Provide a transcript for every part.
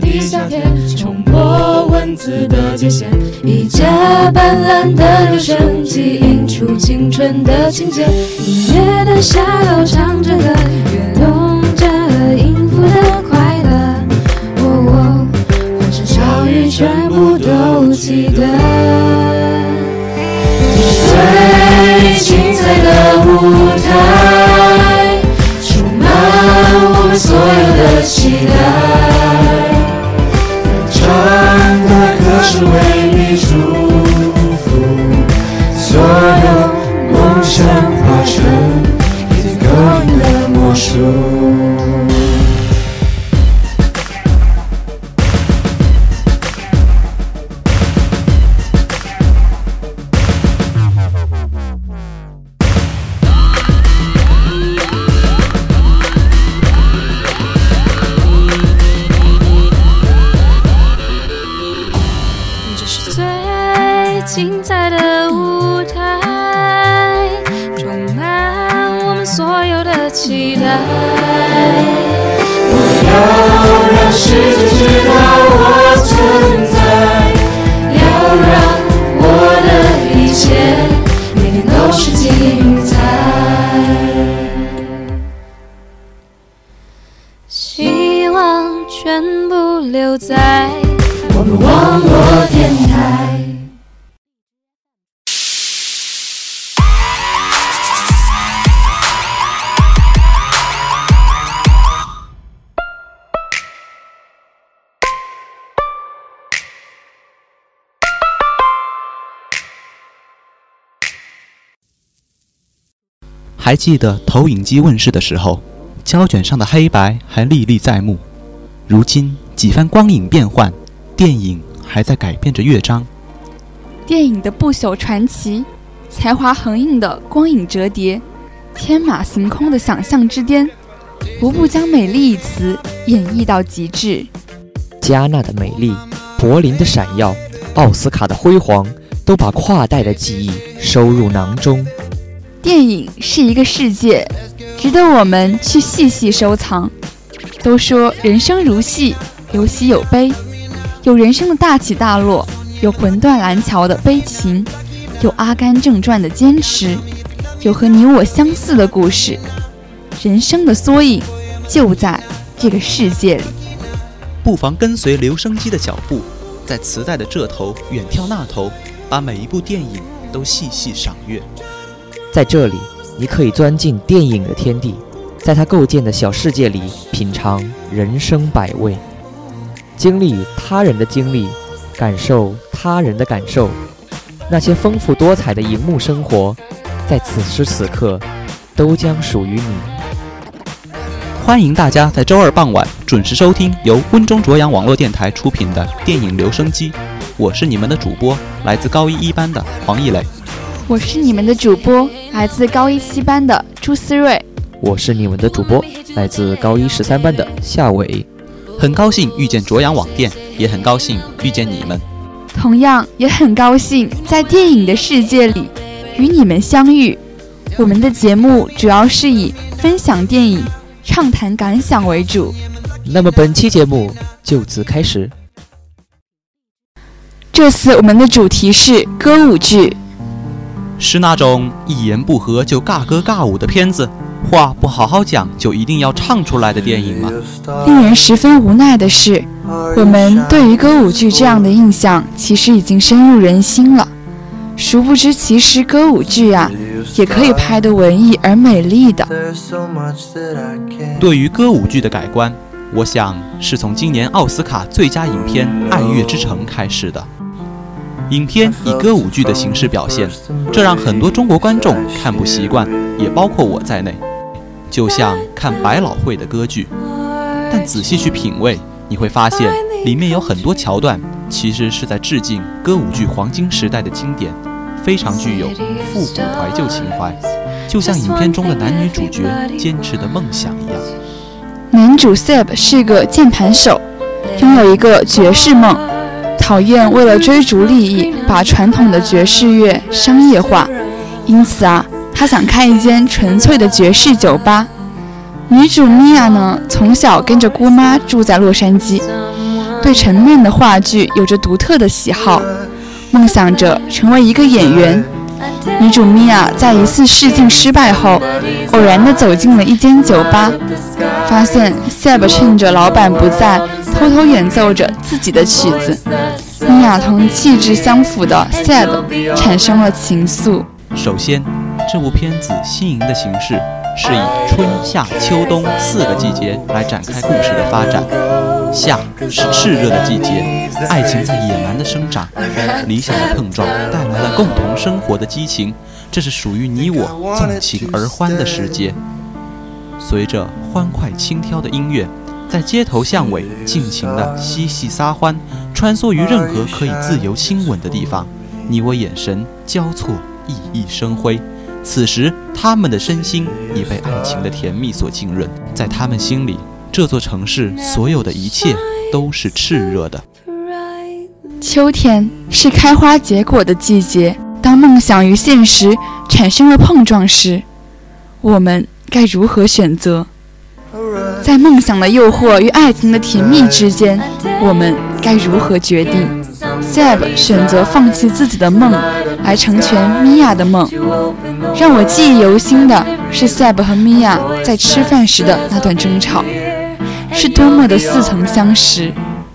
地下铁，冲破文字的界限，一架斑斓的留声机映出青春的情节，音乐的下楼唱着歌，跃动着音符的快乐，哦哦，欢声笑语全部都记得，最精彩的舞台，充满我们所有的期待。的还记得投影机问世的时候，胶卷上的黑白还历历在目。如今几番光影变幻，电影还在改变着乐章。电影的不朽传奇，才华横溢的光影折叠，天马行空的想象之巅，无不将美丽一词演绎到极致。加纳的美丽，柏林的闪耀，奥斯卡的辉煌，都把跨代的记忆收入囊中。电影是一个世界，值得我们去细细收藏。都说人生如戏，有喜有悲，有人生的大起大落，有魂断蓝桥的悲情，有《阿甘正传》的坚持，有和你我相似的故事。人生的缩影就在这个世界里。不妨跟随留声机的脚步，在磁带的这头远眺那头，把每一部电影都细细赏阅。在这里，你可以钻进电影的天地，在它构建的小世界里品尝人生百味，经历他人的经历，感受他人的感受。那些丰富多彩的荧幕生活，在此时此刻，都将属于你。欢迎大家在周二傍晚准时收听由温中卓阳网络电台出品的电影留声机，我是你们的主播，来自高一一班的黄奕磊。我是你们的主播，来自高一七班的朱思睿。我是你们的主播，来自高一十三班的夏伟。很高兴遇见卓阳网店，也很高兴遇见你们。同样也很高兴在电影的世界里与你们相遇。我们的节目主要是以分享电影、畅谈感想为主。那么本期节目就此开始。这次我们的主题是歌舞剧。是那种一言不合就尬歌尬舞的片子，话不好好讲就一定要唱出来的电影吗？令人十分无奈的是，我们对于歌舞剧这样的印象其实已经深入人心了。殊不知，其实歌舞剧啊，也可以拍得文艺而美丽的。对于歌舞剧的改观，我想是从今年奥斯卡最佳影片《爱乐之城》开始的。影片以歌舞剧的形式表现，这让很多中国观众看不习惯，也包括我在内。就像看百老汇的歌剧，但仔细去品味，你会发现里面有很多桥段其实是在致敬歌舞剧黄金时代的经典，非常具有复古怀旧情怀，就像影片中的男女主角坚持的梦想一样。男主 Seb 是个键盘手，拥有一个爵士梦。讨厌为了追逐利益把传统的爵士乐商业化，因此啊，他想开一间纯粹的爵士酒吧。女主米娅呢，从小跟着姑妈住在洛杉矶，对沉闷的话剧有着独特的喜好，梦想着成为一个演员。女主米娅在一次试镜失败后，偶然地走进了一间酒吧，发现 Seb 趁着老板不在，偷偷演奏着自己的曲子。米娅同气质相符的 sad 产生了情愫。首先，这部片子新颖的形式是以春夏秋冬四个季节来展开故事的发展。夏是炽热的季节，爱情在野蛮的生长，理想的碰撞带来了共同生活的激情，这是属于你我纵情而欢的时节。随着欢快轻佻的音乐，在街头巷尾尽情的嬉戏撒欢，穿梭于任何可以自由亲吻的地方，你我眼神交错，熠熠生辉。此时，他们的身心已被爱情的甜蜜所浸润，在他们心里。这座城市所有的一切都是炽热的。秋天是开花结果的季节。当梦想与现实产生了碰撞时，我们该如何选择？在梦想的诱惑与爱情的甜蜜之间，我们该如何决定？Seb 选择放弃自己的梦，来成全米娅的梦。让我记忆犹新的是 Seb 和米娅在吃饭时的那段争吵。是多么的似曾相识，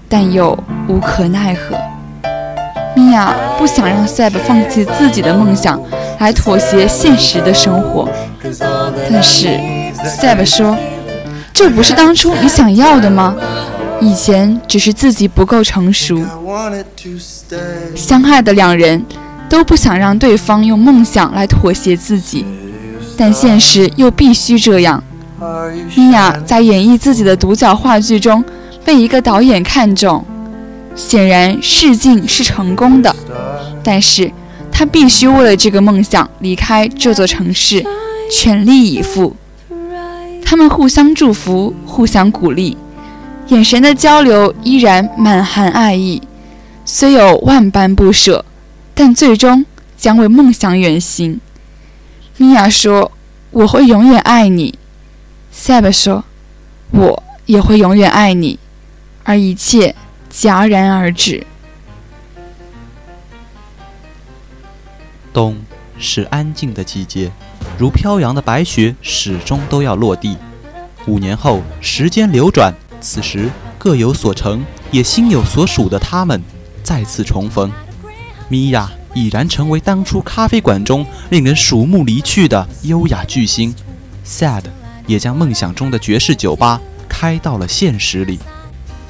但又无可奈何。米娅不想让 Seb 放弃自己的梦想，来妥协现实的生活。但是 Seb 说：“这不是当初你想要的吗？以前只是自己不够成熟。”相爱的两人都不想让对方用梦想来妥协自己，但现实又必须这样。米娅在演绎自己的独角话剧中被一个导演看中，显然试镜是成功的，但是她必须为了这个梦想离开这座城市，全力以赴。他们互相祝福，互相鼓励，眼神的交流依然满含爱意，虽有万般不舍，但最终将为梦想远行。米娅说：“我会永远爱你。” Seb 说：“我也会永远爱你。”而一切戛然而止。冬是安静的季节，如飘扬的白雪，始终都要落地。五年后，时间流转，此时各有所成，也心有所属的他们再次重逢。米娅已然成为当初咖啡馆中令人瞩目离去的优雅巨星。Sad。也将梦想中的爵士酒吧开到了现实里。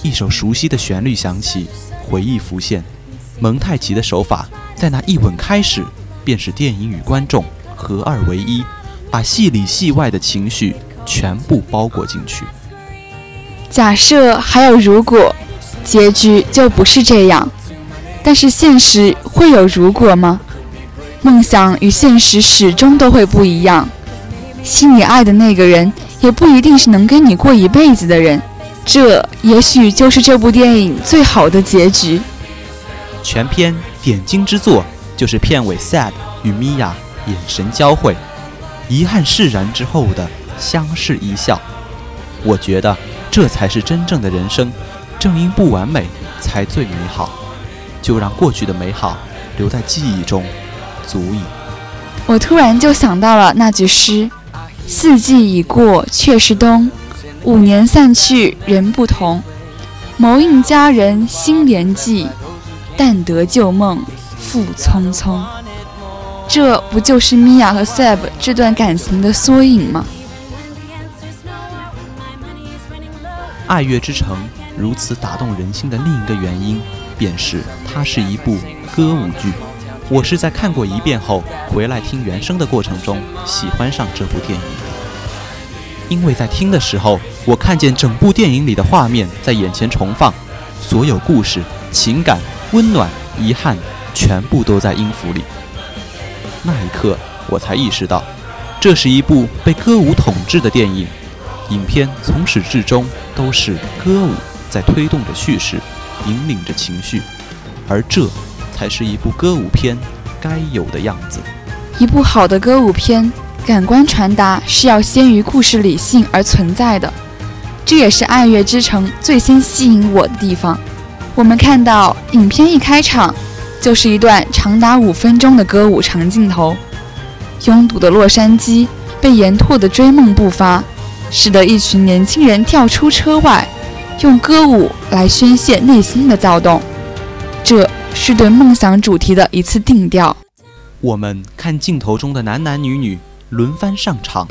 一首熟悉的旋律响起，回忆浮现。蒙太奇的手法，在那一吻开始，便是电影与观众合二为一，把戏里戏外的情绪全部包裹进去。假设还有如果，结局就不是这样。但是现实会有如果吗？梦想与现实始终都会不一样。心里爱的那个人，也不一定是能跟你过一辈子的人，这也许就是这部电影最好的结局。全片点睛之作就是片尾，Sad 与米娅眼神交汇，遗憾释然之后的相视一笑。我觉得这才是真正的人生，正因不完美才最美好。就让过去的美好留在记忆中，足矣。我突然就想到了那句诗。四季已过，却是冬。五年散去，人不同。谋应佳人心连记，但得旧梦复匆匆。这不就是米娅和 Seb 这段感情的缩影吗？《爱乐之城》如此打动人心的另一个原因，便是它是一部歌舞剧。我是在看过一遍后，回来听原声的过程中，喜欢上这部电影。因为在听的时候，我看见整部电影里的画面在眼前重放，所有故事、情感、温暖、遗憾，全部都在音符里。那一刻，我才意识到，这是一部被歌舞统治的电影。影片从始至终都是歌舞在推动着叙事，引领着情绪，而这。才是一部歌舞片该有的样子。一部好的歌舞片，感官传达是要先于故事理性而存在的，这也是《爱乐之城》最先吸引我的地方。我们看到影片一开场就是一段长达五分钟的歌舞长镜头，拥堵的洛杉矶被延拓的追梦步伐，使得一群年轻人跳出车外，用歌舞来宣泄内心的躁动。这是对梦想主题的一次定调。我们看镜头中的男男女女。轮番上场，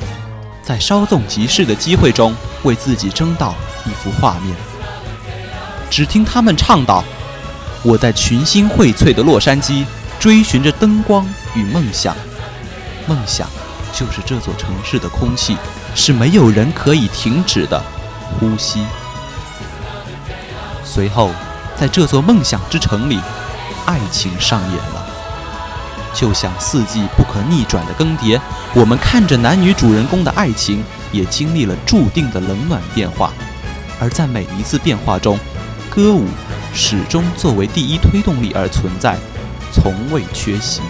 在稍纵即逝的机会中，为自己争到一幅画面。只听他们唱道：“我在群星荟萃的洛杉矶，追寻着灯光与梦想。梦想就是这座城市的空气，是没有人可以停止的呼吸。”随后，在这座梦想之城里，爱情上演了。就像四季不可逆转的更迭，我们看着男女主人公的爱情也经历了注定的冷暖变化，而在每一次变化中，歌舞始终作为第一推动力而存在，从未缺席。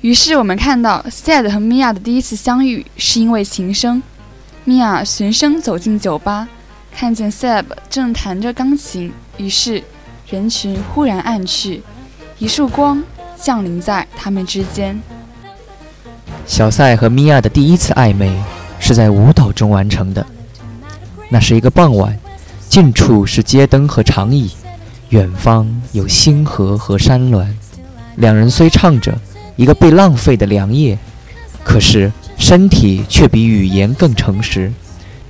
于是我们看到 Sad 和 Mia 的第一次相遇是因为琴声。Mia 循声走进酒吧，看见 Sad 正弹着钢琴，于是人群忽然暗去，一束光降临在他们之间。小赛和米娅的第一次暧昧是在舞蹈中完成的。那是一个傍晚，近处是街灯和长椅，远方有星河和山峦。两人虽唱着。一个被浪费的良夜，可是身体却比语言更诚实。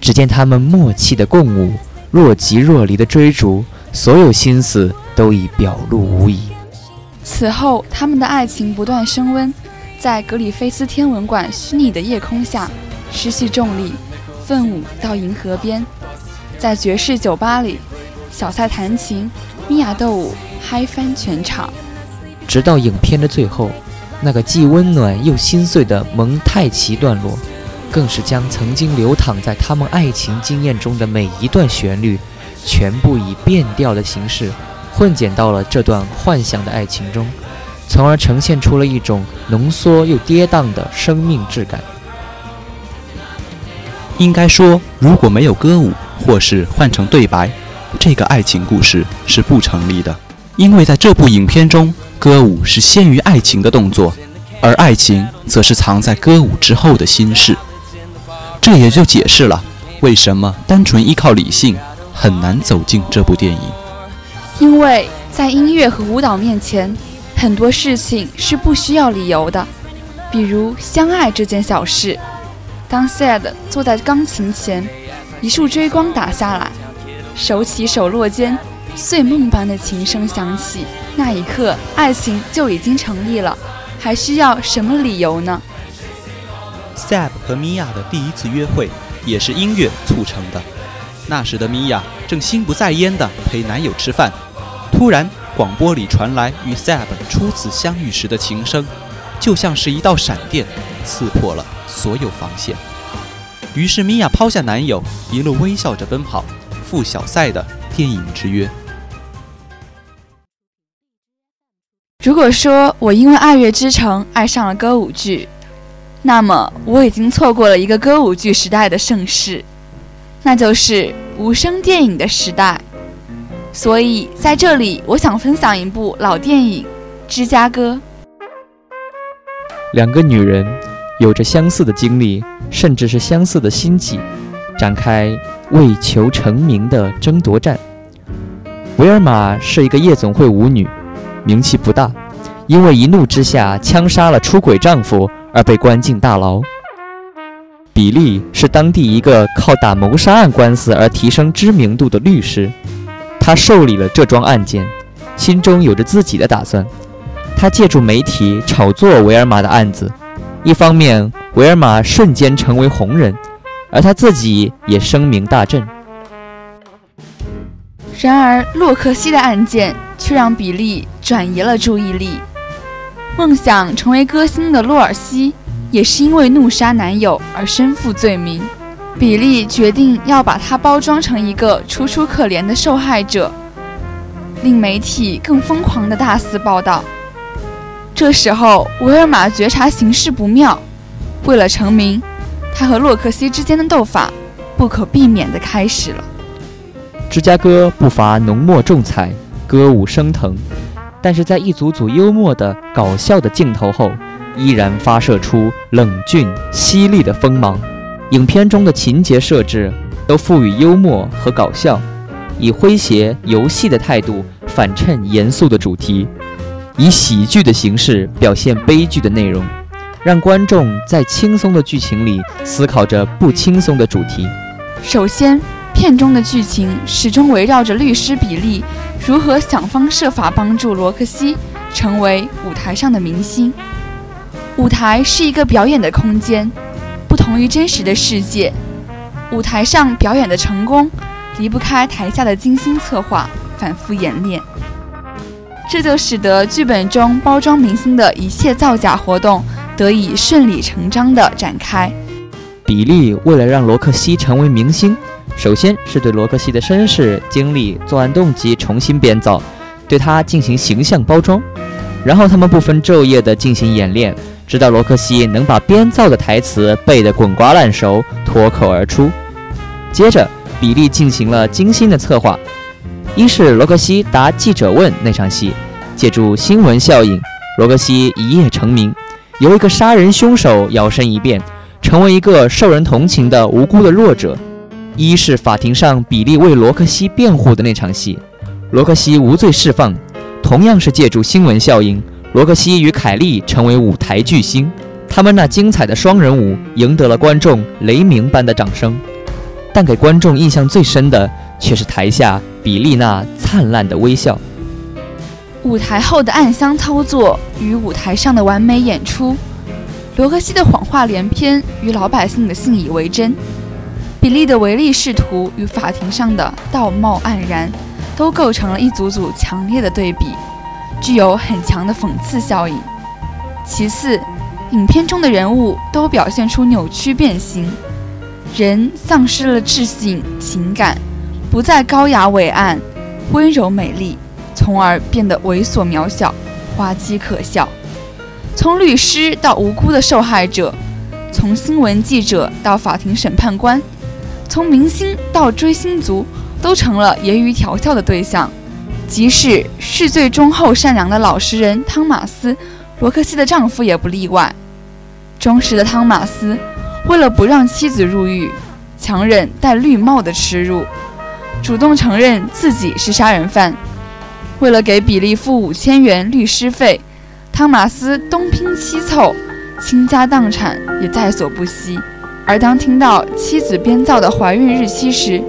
只见他们默契的共舞，若即若离的追逐，所有心思都已表露无遗。此后，他们的爱情不断升温，在格里菲斯天文馆虚拟的夜空下，失去重力，奋舞到银河边。在爵士酒吧里，小蔡弹琴，米娅斗舞，嗨翻全场。直到影片的最后。那个既温暖又心碎的蒙太奇段落，更是将曾经流淌在他们爱情经验中的每一段旋律，全部以变调的形式混剪到了这段幻想的爱情中，从而呈现出了一种浓缩又跌宕的生命质感。应该说，如果没有歌舞，或是换成对白，这个爱情故事是不成立的，因为在这部影片中。歌舞是先于爱情的动作，而爱情则是藏在歌舞之后的心事。这也就解释了为什么单纯依靠理性很难走进这部电影。因为在音乐和舞蹈面前，很多事情是不需要理由的，比如相爱这件小事。当 Sad 坐在钢琴前，一束追光打下来，手起手落间。碎梦般的琴声响起，那一刻，爱情就已经成立了，还需要什么理由呢？Sab 和米娅的第一次约会也是音乐促成的。那时的米娅正心不在焉地陪男友吃饭，突然广播里传来与 Sab 初次相遇时的琴声，就像是一道闪电，刺破了所有防线。于是米娅抛下男友，一路微笑着奔跑，赴小赛的电影之约。如果说我因为《爱乐之城》爱上了歌舞剧，那么我已经错过了一个歌舞剧时代的盛世，那就是无声电影的时代。所以在这里，我想分享一部老电影《芝加哥》。两个女人有着相似的经历，甚至是相似的心计，展开为求成名的争夺战。维尔玛是一个夜总会舞女。名气不大，因为一怒之下枪杀了出轨丈夫而被关进大牢。比利是当地一个靠打谋杀案官司而提升知名度的律师，他受理了这桩案件，心中有着自己的打算。他借助媒体炒作维尔玛的案子，一方面维尔玛瞬间成为红人，而他自己也声名大振。然而洛克西的案件却让比利。转移了注意力。梦想成为歌星的洛尔西，也是因为怒杀男友而身负罪名。比利决定要把他包装成一个楚楚可怜的受害者，令媒体更疯狂的大肆报道。这时候，维尔玛觉察形势不妙，为了成名，他和洛克西之间的斗法不可避免地开始了。芝加哥不乏浓墨重彩，歌舞升腾，但是在一组组幽默的、搞笑的镜头后，依然发射出冷峻犀利的锋芒。影片中的情节设置都赋予幽默和搞笑，以诙谐游戏的态度反衬严肃的主题，以喜剧的形式表现悲剧的内容，让观众在轻松的剧情里思考着不轻松的主题。首先，片中的剧情始终围绕着律师比利如何想方设法帮助罗克西成为舞台上的明星。舞台是一个表演的空间。同于真实的世界，舞台上表演的成功离不开台下的精心策划、反复演练，这就使得剧本中包装明星的一切造假活动得以顺理成章地展开。比利为了让罗克西成为明星，首先是对罗克西的身世、经历、作案动机重新编造，对他进行形象包装，然后他们不分昼夜地进行演练。直到罗克西能把编造的台词背得滚瓜烂熟，脱口而出。接着，比利进行了精心的策划：一是罗克西答记者问那场戏，借助新闻效应，罗克西一夜成名，由一个杀人凶手摇身一变，成为一个受人同情的无辜的弱者；一是法庭上比利为罗克西辩护的那场戏，罗克西无罪释放，同样是借助新闻效应。罗克西与凯莉成为舞台巨星，他们那精彩的双人舞赢得了观众雷鸣般的掌声。但给观众印象最深的却是台下比利那灿烂的微笑。舞台后的暗箱操作与舞台上的完美演出，罗克西的谎话连篇与老百姓的信以为真，比利的唯利是图与法庭上的道貌岸然，都构成了一组组强烈的对比。具有很强的讽刺效应。其次，影片中的人物都表现出扭曲变形，人丧失了智性情感，不再高雅伟岸、温柔美丽，从而变得猥琐渺小、滑稽可笑。从律师到无辜的受害者，从新闻记者到法庭审判官，从明星到追星族，都成了言语调笑的对象。即使是最忠厚善良的老实人汤马斯，罗克西的丈夫也不例外。忠实的汤马斯，为了不让妻子入狱，强忍戴绿帽的耻辱，主动承认自己是杀人犯。为了给比利付五千元律师费，汤马斯东拼西凑，倾家荡产也在所不惜。而当听到妻子编造的怀孕日期时，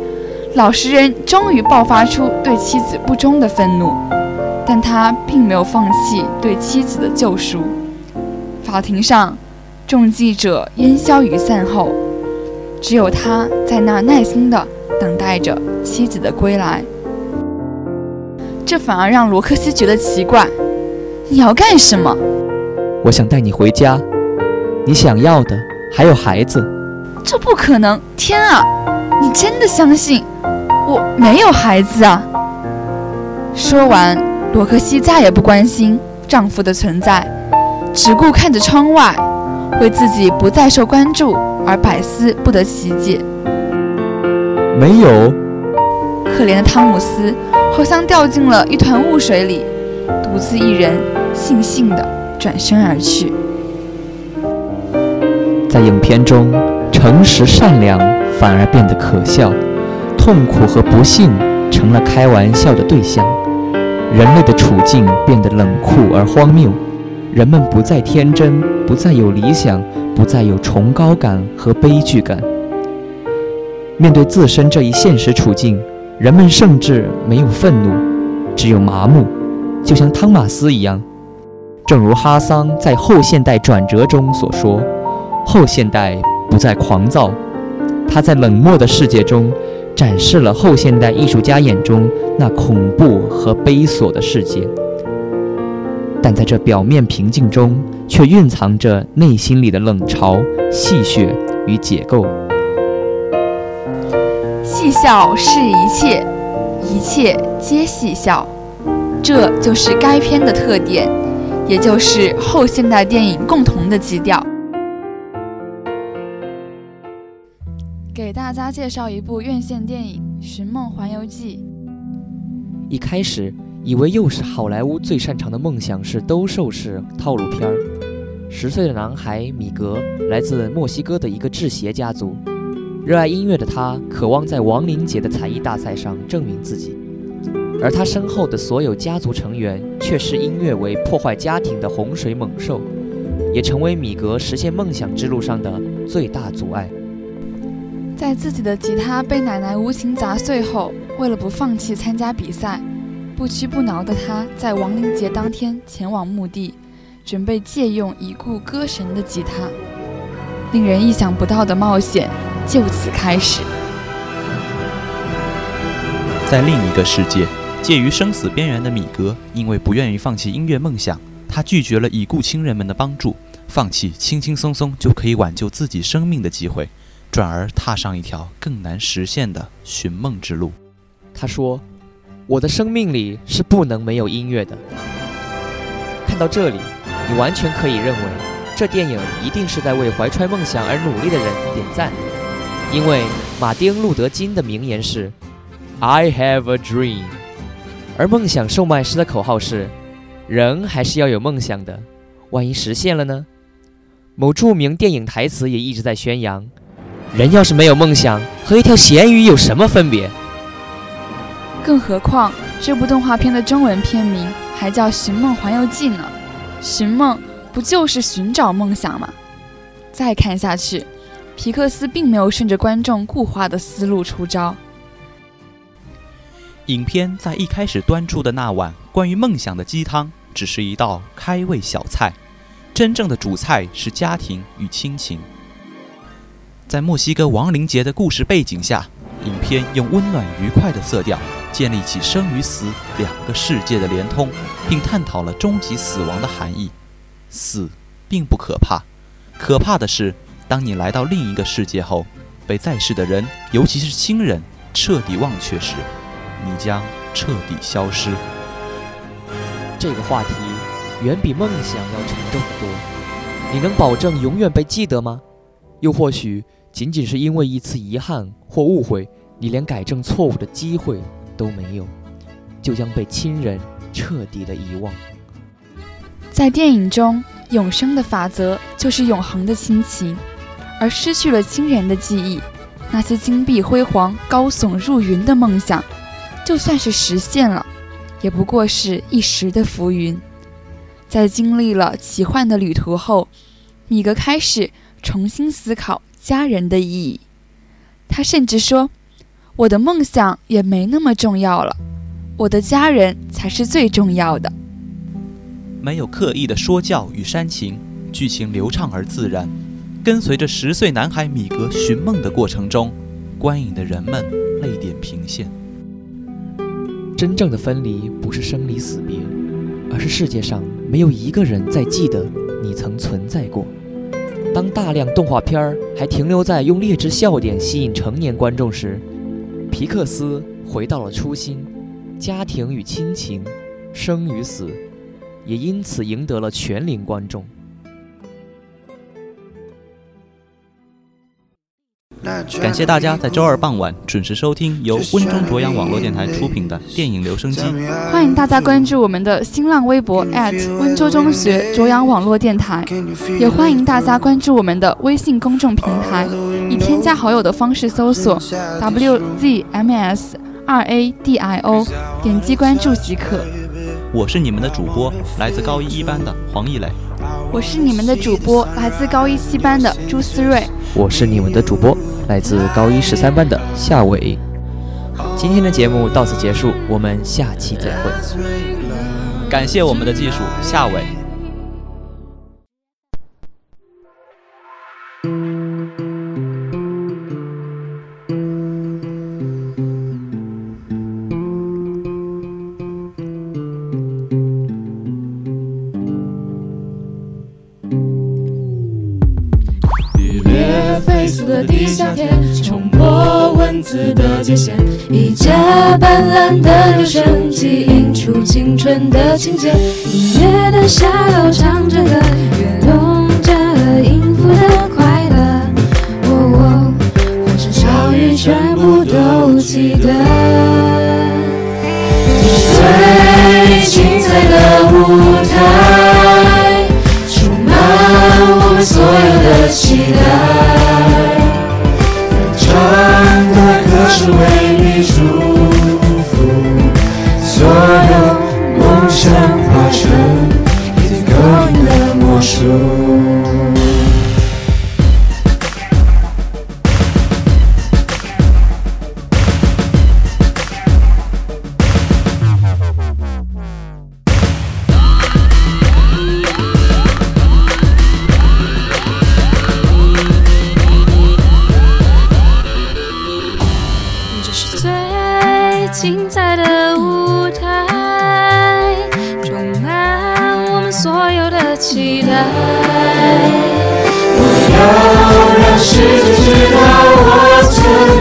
老实人终于爆发出对妻子不忠的愤怒，但他并没有放弃对妻子的救赎。法庭上，众记者烟消云散后，只有他在那耐心地等待着妻子的归来。这反而让罗克西觉得奇怪：“你要干什么？”“我想带你回家。你想要的还有孩子。”“这不可能！天啊，你真的相信？”我没有孩子啊！说完，罗克西再也不关心丈夫的存在，只顾看着窗外，为自己不再受关注而百思不得其解。没有，可怜的汤姆斯好像掉进了一团雾水里，独自一人，悻悻地转身而去。在影片中，诚实善良反而变得可笑。痛苦和不幸成了开玩笑的对象，人类的处境变得冷酷而荒谬，人们不再天真，不再有理想，不再有崇高感和悲剧感。面对自身这一现实处境，人们甚至没有愤怒，只有麻木，就像汤马斯一样。正如哈桑在《后现代转折》中所说：“后现代不再狂躁，他在冷漠的世界中。”展示了后现代艺术家眼中那恐怖和悲锁的世界，但在这表面平静中，却蕴藏着内心里的冷嘲、戏谑与解构。戏笑是一切，一切皆戏笑，这就是该片的特点，也就是后现代电影共同的基调。给大家介绍一部院线电影《寻梦环游记》。一开始以为又是好莱坞最擅长的梦想是兜售式套路片儿。十岁的男孩米格来自墨西哥的一个制鞋家族，热爱音乐的他渴望在亡灵节的才艺大赛上证明自己，而他身后的所有家族成员却视音乐为破坏家庭的洪水猛兽，也成为米格实现梦想之路上的最大阻碍。在自己的吉他被奶奶无情砸碎后，为了不放弃参加比赛，不屈不挠的他在亡灵节当天前往墓地。准备借用已故歌神的吉他，令人意想不到的冒险就此开始。在另一个世界，介于生死边缘的米格，因为不愿意放弃音乐梦想，他拒绝了已故亲人们的帮助，放弃轻轻松松就可以挽救自己生命的机会，转而踏上一条更难实现的寻梦之路。他说：“我的生命里是不能没有音乐的。”看到这里。你完全可以认为，这电影一定是在为怀揣梦想而努力的人点赞，因为马丁·路德·金的名言是 “I have a dream”，而梦想售卖师的口号是“人还是要有梦想的，万一实现了呢？”某著名电影台词也一直在宣扬：“人要是没有梦想，和一条咸鱼有什么分别？”更何况，这部动画片的中文片名还叫《寻梦环游记》呢。寻梦不就是寻找梦想吗？再看下去，皮克斯并没有顺着观众固化的思路出招。影片在一开始端出的那碗关于梦想的鸡汤，只是一道开胃小菜，真正的主菜是家庭与亲情。在墨西哥亡灵节的故事背景下，影片用温暖愉快的色调。建立起生与死两个世界的连通，并探讨了终极死亡的含义。死并不可怕，可怕的是，当你来到另一个世界后，被在世的人，尤其是亲人，彻底忘却时，你将彻底消失。这个话题远比梦想要沉重得多。你能保证永远被记得吗？又或许仅仅是因为一次遗憾或误会，你连改正错误的机会？都没有，就将被亲人彻底的遗忘。在电影中，永生的法则就是永恒的亲情，而失去了亲人的记忆，那些金碧辉煌、高耸入云的梦想，就算是实现了，也不过是一时的浮云。在经历了奇幻的旅途后，米格开始重新思考家人的意义。他甚至说。我的梦想也没那么重要了，我的家人才是最重要的。没有刻意的说教与煽情，剧情流畅而自然。跟随着十岁男孩米格寻梦的过程中，观影的人们泪点频现。真正的分离不是生离死别，而是世界上没有一个人在记得你曾存在过。当大量动画片还停留在用劣质笑点吸引成年观众时，皮克斯回到了初心，家庭与亲情，生与死，也因此赢得了全龄观众。感谢大家在周二傍晚准时收听由温中卓阳网络电台出品的电影留声机。欢迎大家关注我们的新浪微博温州中学卓阳网络电台，也欢迎大家关注我们的微信公众平台，以添加好友的方式搜索 wzms 二 a d i o，点击关注即可。我是你们的主播，来自高一一班的黄奕磊。我是你们的主播，来自高一七班的朱思睿。我是你们的主播。来自高一十三班的夏伟，今天的节目到此结束，我们下期再会。感谢我们的技术夏伟。春的情节。音乐的下楼唱着歌，跃动着音符的快乐。哦哦，欢声笑语全部都记得。最精彩的舞台，充满我们所有的期待。我要让世界知道我存在